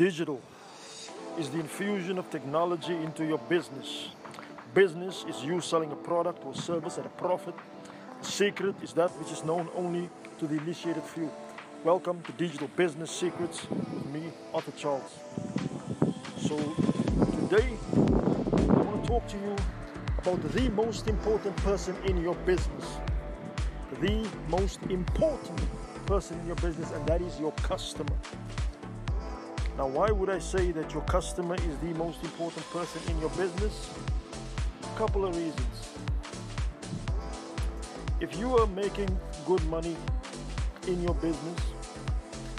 Digital is the infusion of technology into your business. Business is you selling a product or service at a profit. Secret is that which is known only to the initiated few. Welcome to Digital Business Secrets with me, Arthur Charles. So, today I want to talk to you about the most important person in your business. The most important person in your business, and that is your customer. Now, why would I say that your customer is the most important person in your business? A couple of reasons. If you are making good money in your business,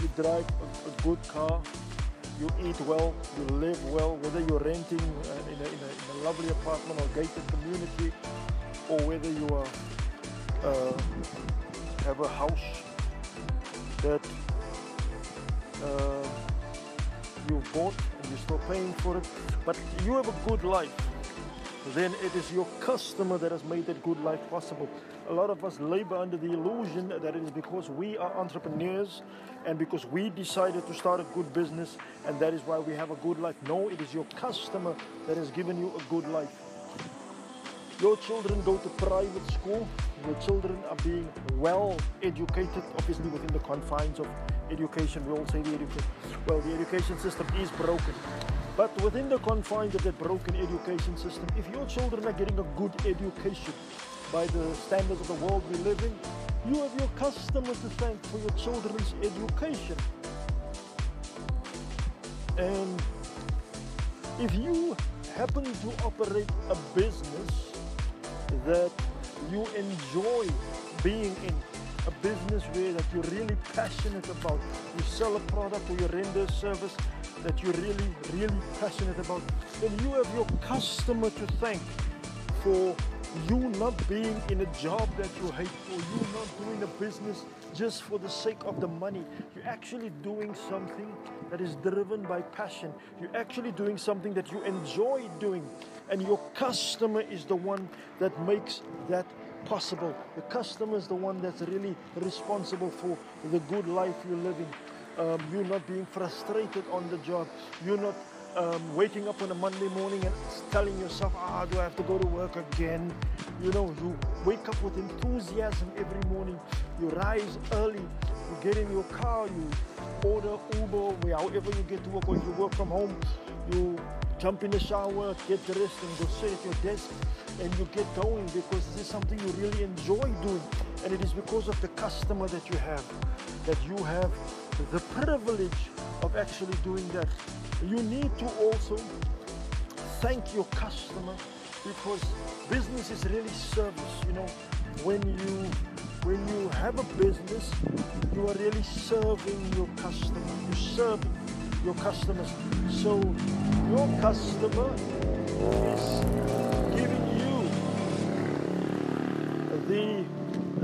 you drive a, a good car, you eat well, you live well, whether you're renting uh, in, a, in, a, in, a, lovely apartment or gated community, or whether you are uh, have a house that uh, you bought and you're still paying for it, but you have a good life, then it is your customer that has made that good life possible. A lot of us labor under the illusion that it is because we are entrepreneurs and because we decided to start a good business and that is why we have a good life. No, it is your customer that has given you a good life. Your children go to private school, your children are being well educated, obviously within the confines of education. We all say the education, well, the education system is broken. But within the confines of that broken education system, if your children are getting a good education by the standards of the world we live in, you have your customer to thank for your children's education. And if you happen to operate a business that you enjoy being in, a business where that you're really passionate about. You sell a product or you render a service that you're really, really passionate about. Then you have your customer to thank for you not being in a job that you hate or you not doing a business just for the sake of the money. You're actually doing something that is driven by passion. You're actually doing something that you enjoy doing. And your customer is the one that makes that possible. The customer is the one that's really responsible for the good life you're living. Um, you're not being frustrated on the job. You're not um, waking up on a Monday morning and telling yourself, ah, do I have to go to work again? You know, you wake up with enthusiasm every morning. You rise early. You get in your car. You order Uber, however you get to work, or you work from home, you jump in the shower, get dressed, and go sit at your desk and you get going because this is something you really enjoy doing. And it is because of the customer that you have that you have the privilege of actually doing that. You need to also thank your customer because business is really service. You know, when you when you have a business, you are really serving your customer. You're serving your customers. So your customer is giving you the,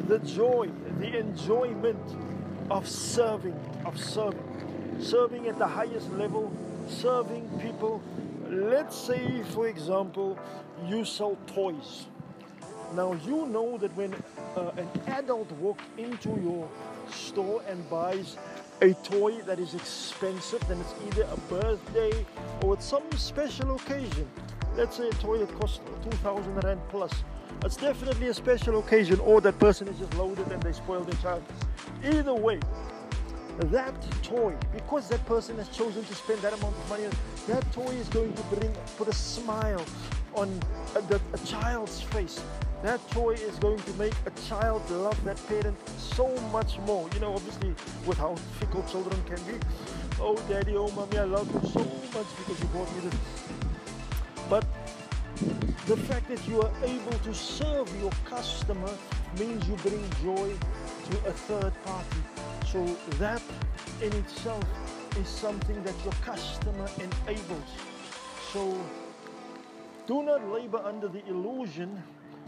the joy, the enjoyment of serving, of serving, serving at the highest level, serving people. Let's say, for example, you sell toys. Now, you know that when uh, an adult walks into your store and buys a toy that is expensive, then it's either a birthday or it's some special occasion. Let's say a toy that costs 2,000 Rand plus it's definitely a special occasion, or that person is just loaded and they spoil their child. Either way, that toy, because that person has chosen to spend that amount of money, that toy is going to bring put a smile on a, the, a child's face. That toy is going to make a child love that parent so much more. You know, obviously, with how fickle children can be. Oh, daddy, oh, mommy, I love you so much because you bought me this. But the fact that you are able to serve your customer means you bring joy to a third party. So that in itself is something that your customer enables. So do not labor under the illusion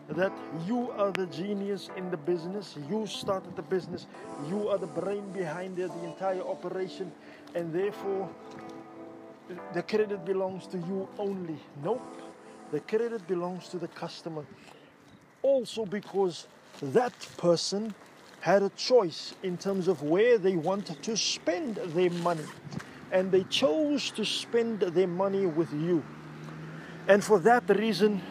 that you are the genius in the business, you started the business, you are the brain behind the, the entire operation, and therefore the credit belongs to you only. Nope. The credit belongs to the customer. Also, because that person had a choice in terms of where they wanted to spend their money. and they chose to spend their money with you. And for that reason,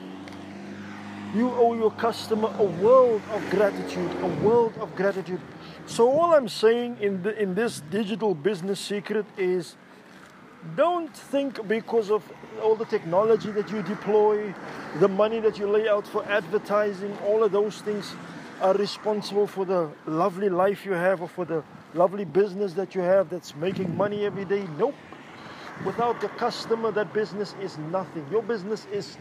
you owe your customer a world of gratitude, a world of gratitude. So all I'm saying in the, in this digital business secret is don't think because of all the technology that you deploy, the money that you lay out for advertising, all of those things are responsible for the lovely life you have or for the lovely business that you have that's making money every day. Nope. Without the customer, that business is nothing. Your business is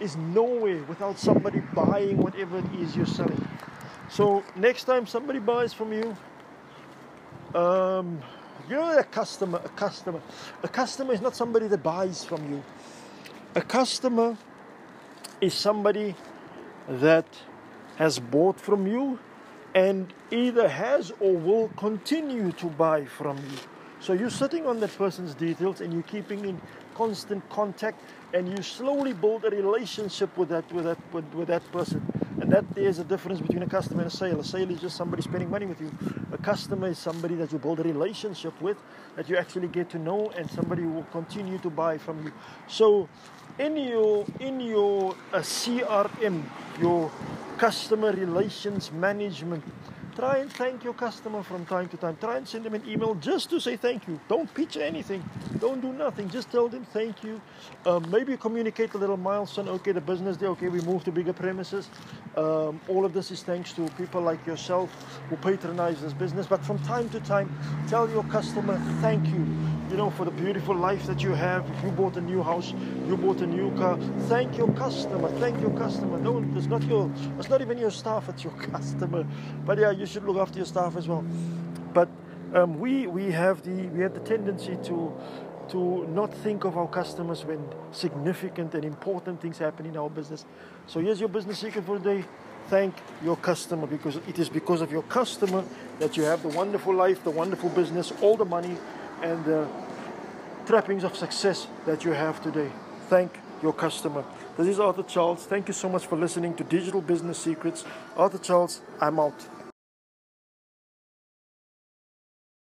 is nowhere without somebody buying whatever it is you're selling. So next time somebody buys from you, um, you know a customer, a customer. A customer is not somebody that buys from you. A customer is somebody that has bought from you and either has or will continue to buy from you. So you're sitting on that person's details and you're keeping in constant contact and you slowly build a relationship with that with that with, with that person. And that there's a difference between a customer and a sale. A sale is just somebody spending money with you. A customer is somebody that you build a relationship with, that you actually get to know, and somebody who will continue to buy from you. So in your in your uh, CRM, your customer relations management Try and thank your customer from time to time. Try and send them an email just to say thank you. Don't pitch anything. Don't do nothing. Just tell them thank you. Um, maybe communicate a little milestone. Okay, the business day. Okay, we move to bigger premises. Um, all of this is thanks to people like yourself who patronize this business. But from time to time, tell your customer thank you you know, for the beautiful life that you have. If you bought a new house, you bought a new car, thank your customer. Thank your customer. No, it's not your, it's not even your staff. It's your customer. But yeah, you should look after your staff as well. But um, we we have the we have the tendency to to not think of our customers when significant and important things happen in our business. So here's your business secret for the day. Thank your customer because it is because of your customer that you have the wonderful life, the wonderful business, all the money, and the trappings of success that you have today. Thank your customer. This is Arthur Charles. Thank you so much for listening to Digital Business Secrets. Arthur Charles, I'm out.